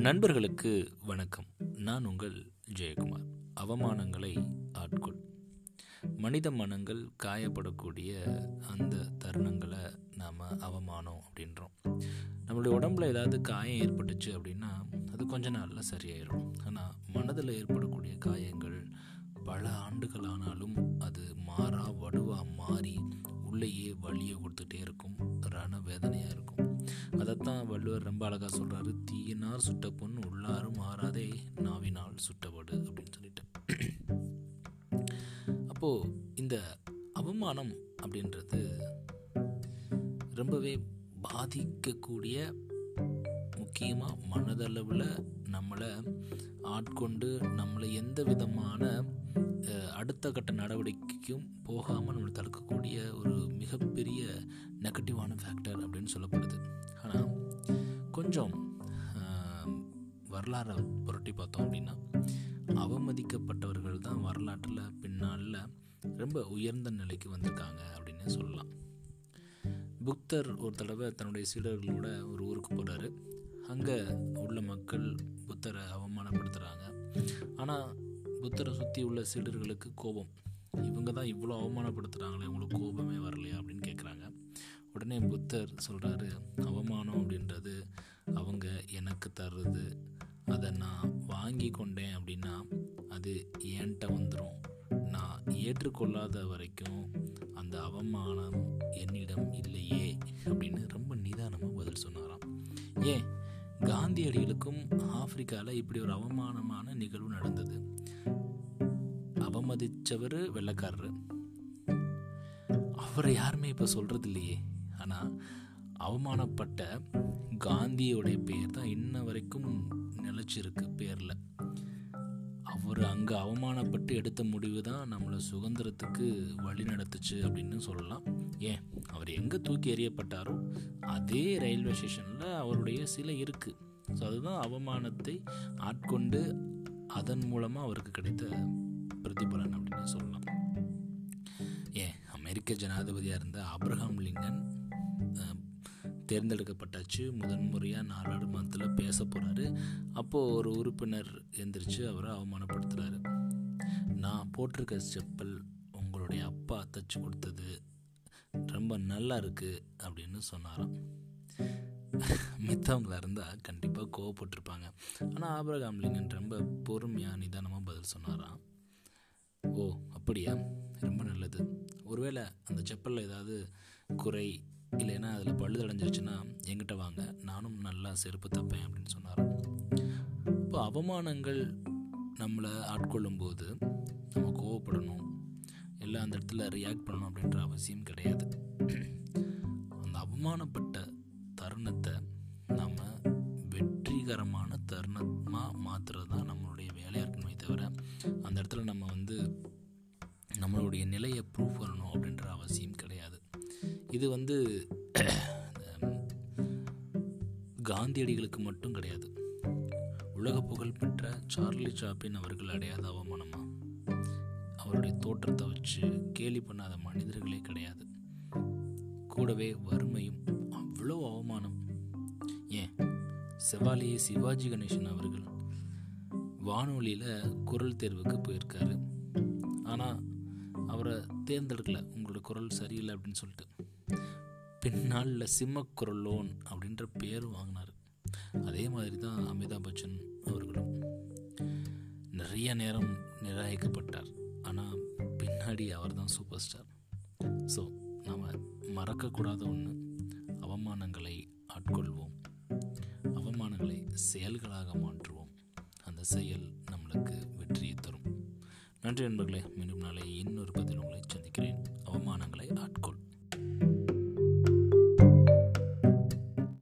நண்பர்களுக்கு வணக்கம். நான் உங்கள் ஜெயக்குமார். அவமானங்களை ஆட்கொள். மனித மனங்கள் காயப்படக்கூடிய அந்த தருணங்களை நாம் அவமானம் அப்படின்றோம். நம்மளுடைய உடம்புல ஏதாவது காயம் ஏற்பட்டுச்சு அப்படின்னா அது கொஞ்ச நாளில் சரியாயிடும் ஆனால் மனதில் ஏற்படக்கூடிய காயங்கள் பல ஆண்டுகளானாலும் அது மாறா வடுவாக மாறி உள்ளேயே வழியை கொடுத்துட்டே இருக்கும். ரண வேதனையாக இருக்கும். தான் வள்ளுவர் ரொம்ப அழகாக சொல்கிறாரு தீயினார் சுட்ட பொன் உள்ளாரும் ஆறாதே நாவினால் சுட்டபடு அப்படின்னு சொல்லிட்டு. அப்போது இந்த அவமானம் அப்படின்றது ரொம்பவே பாதிக்கக்கூடிய முக்கியமாக மனதளவில் நம்மளை ஆட்கொண்டு நம்மளை எந்த விதமான அடுத்த கட்ட நடவடிக்கைக்கும் போகாமல் நம்மளை தடுக்கக்கூடிய ஒரு மிக வரலாறை புரட்டி பார்த்தோம் அப்படின்னா அவமதிக்கப்பட்டவர்கள் தான் வரலாற்றில் பின்னால் ரொம்ப உயர்ந்த நிலைக்கு வந்திருக்காங்க அப்படின்னு சொல்லலாம். புக்தர் ஒரு தடவை தன்னுடைய சீடர்களோட ஒரு ஊருக்கு போகிறாரு அங்கே உள்ள மக்கள் புத்தரை அவமானப்படுத்துகிறாங்க ஆனால் புத்தரை சுற்றி உள்ள சீடர்களுக்கு கோபம். இவங்க தான் இவ்வளோ அவமானப்படுத்துகிறாங்களே அவங்களுக்கு கோபமே வரலையா அப்படின்னு கேட்குறாங்க உடனே புத்தர் சொல்கிறாரு அவமானம் அப்படின்றது அவங்க எனக்கு தர்றது அதை நான் வாங்கி கொண்டேன் அப்படின்னா அது என்கிட்ட வந்துடும் நான் ஏற்றுக்கொள்ளாத வரைக்கும் அந்த அவமானம் என்னிடம் இல்லையே அப்படின்னு ரொம்ப நிதானமாக பதில் சொன்னாராம். ஏன்? காந்தியடிகளுக்கும் ஆப்பிரிக்காவில் இப்படி ஒரு அவமானமான நிகழ்வு நடந்தது. அவமதித்தவர் வெள்ளக்காரர். அவரை யாருமே இப்போ சொல்கிறது இல்லையே ஆனால் அவமானப்பட்ட காந்தியோடைய பேர் தான் இன்ன வரைக்கும் நிலச்சிருக்கு பேரில். அவர் அங்கே அவமானப்பட்டு எடுத்த முடிவு தான் நம்மளை சுதந்திரத்துக்கு வழி நடத்துச்சு அப்படின்னு சொல்லலாம். ஏன்? அவர் எங்கே தூக்கி எறியப்பட்டாரோ அதே ரயில்வே ஸ்டேஷனில் அவருடைய சிலை இருக்குது ஸோ அதுதான் அவமானத்தை ஆட்கொண்டு அதன் மூலமாக அவருக்கு கிடைத்த பிரதிபலன் அப்படின்னு சொல்லலாம். ஏன்? அமெரிக்க ஜனாதிபதியாக இருந்த அப்ரஹாம் லிங்கன் தேர்ந்தெடுக்கப்பட்டாச்சு. முதன்முறையாக நாடாளுமன்றத்தில் பேச போகிறாரு அப்போது ஒரு உறுப்பினர் எந்திரிச்சு அவரை அவமானப்படுத்துகிறாரு நான் போட்டிருக்க செப்பல் உங்களுடைய அப்பா தச்சு கொடுத்தது ரொம்ப நல்லா இருக்குது அப்படின்னு சொன்னாராம். மித்தவங்களாக இருந்தால் கண்டிப்பாக கோவப்பட்டிருப்பாங்க. ஆனால் ஆபரகாம் லிங்கன் ரொம்ப பொறுமையாக நிதானமாக பதில் சொன்னாராம். ஓ அப்படியா? ரொம்ப நல்லது. ஒருவேளை அந்த செப்பலில் ஏதாவது குறை இல்லைன்னா அதில் பழுது அடைஞ்சிருச்சுன்னா எங்கிட்ட வாங்க. நானும் நல்லா செருப்பு தப்பேன் அப்படின்னு சொன்னார். இப்போ அவமானங்கள் நம்மளை ஆட்கொள்ளும் போது நம்ம கோவப்படணும். இல்லை அந்த இடத்துல ரியாக்ட் பண்ணணும் அப்படின்ற அவசியம் கிடையாது. அந்த அவமானப்பட்ட தருணத்தை நம்ம வெற்றிகரமான தருணமாக மாற்றுறது தான் நம்மளுடைய வேலையாக இருக்கணுமே தவிர அந்த இடத்துல நம்ம வந்து நம்மளுடைய நிலையை ப்ரூவ் பண்ணணும் அப்படின்ற அவசியம் கிடையாது. இது வந்து காந்தியடிகளுக்கு மட்டும் கிடையாது. உலக புகழ்பெற்ற சார்லி சாப்பின் அவர்கள் அடையாத அவமானமா? அவருடைய தோற்றத்தை வச்சு கேலி பண்ணாத மனிதர்களே கிடையாது. கூடவே வறுமையும் அவ்வளோ அவமானம். ஏன்? செவாலியே சிவாஜி கணேசன் அவர்கள் வானொலியில் குரல் தேர்வுக்கு போயிருக்காரு. ஆனால் அவரை தேர்ந்தெடுக்கல. உங்களோட குரல் சரியில்லை அப்படின்னு சொல்லிட்டு. பின்னாளில் சிம்மக்குரலோன் அப்படின்ற பேர் வாங்கினார். அதே மாதிரி தான் அமிதாப் பச்சன் அவர்களும் நிறைய நேரம் நிராகரிக்கப்பட்டார். ஆனால் பின்னாடி அவர் தான் சூப்பர் ஸ்டார். ஸோ நாம் மறக்கக்கூடாத ஒன்று அவமானங்களை ஆட்கொள்வோம். அவமானங்களை செயல்களாக மாற்றுவோம். அந்த செயல் நம்மளுக்கு வெற்றியை தரும். நன்றி நண்பர்களே மீண்டும் நாளை இன்னொரு பதிலும்